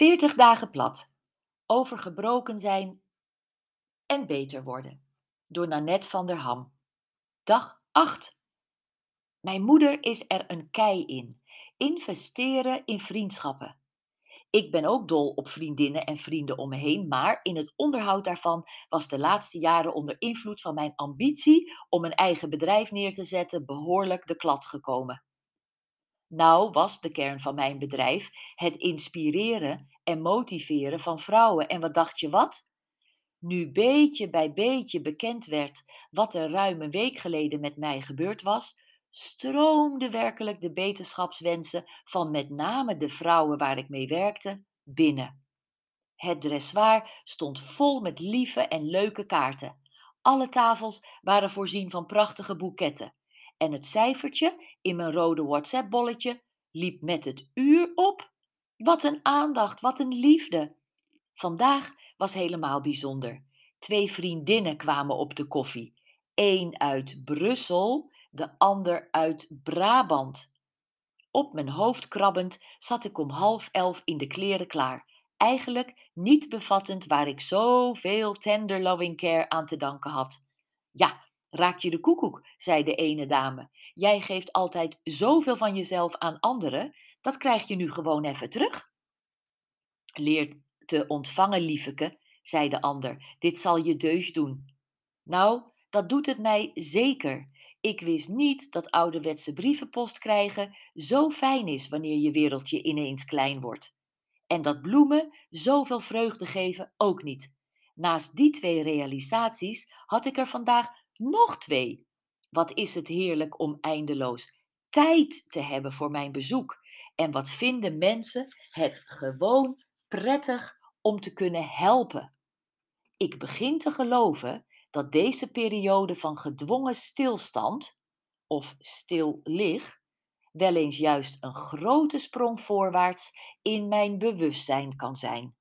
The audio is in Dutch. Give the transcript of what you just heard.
40 dagen plat. Over gebroken zijn en beter worden. Door Nanette van der Ham. Dag 8. Mijn moeder is er een kei in. Investeren in vriendschappen. Ik ben ook dol op vriendinnen en vrienden om me heen, maar in het onderhoud daarvan was de laatste jaren onder invloed van mijn ambitie om een eigen bedrijf neer te zetten behoorlijk de klad gekomen. Nou was de kern van mijn bedrijf het inspireren en motiveren van vrouwen. En wat dacht je wat? Nu beetje bij beetje bekend werd wat er ruim een week geleden met mij gebeurd was, stroomden werkelijk de beterschapswensen van met name de vrouwen waar ik mee werkte binnen. Het dressoir stond vol met lieve en leuke kaarten. Alle tafels waren voorzien van prachtige boeketten. En het cijfertje in mijn rode WhatsApp-bolletje liep met het uur op. Wat een aandacht, wat een liefde. Vandaag was helemaal bijzonder. Twee vriendinnen kwamen op de koffie. Eén uit Brussel, de ander uit Brabant. Op mijn hoofd krabbend zat ik om half elf in de kleren klaar. Eigenlijk niet bevattend waar ik zoveel tender loving care aan te danken had. Ja, raak je de koekoek, zei de ene dame. Jij geeft altijd zoveel van jezelf aan anderen, dat krijg je nu gewoon even terug. Leer te ontvangen, liefeke, zei de ander. Dit zal je deugd doen. Nou, dat doet het mij zeker. Ik wist niet dat ouderwetse brievenpost krijgen zo fijn is wanneer je wereldje ineens klein wordt. En dat bloemen zoveel vreugde geven ook niet. Naast die twee realisaties had ik er vandaag nog twee. Wat is het heerlijk om eindeloos tijd te hebben voor mijn bezoek. En wat vinden mensen het gewoon prettig om te kunnen helpen. Ik begin te geloven dat deze periode van gedwongen stilstand, of stil lig, wel eens juist een grote sprong voorwaarts in mijn bewustzijn kan zijn.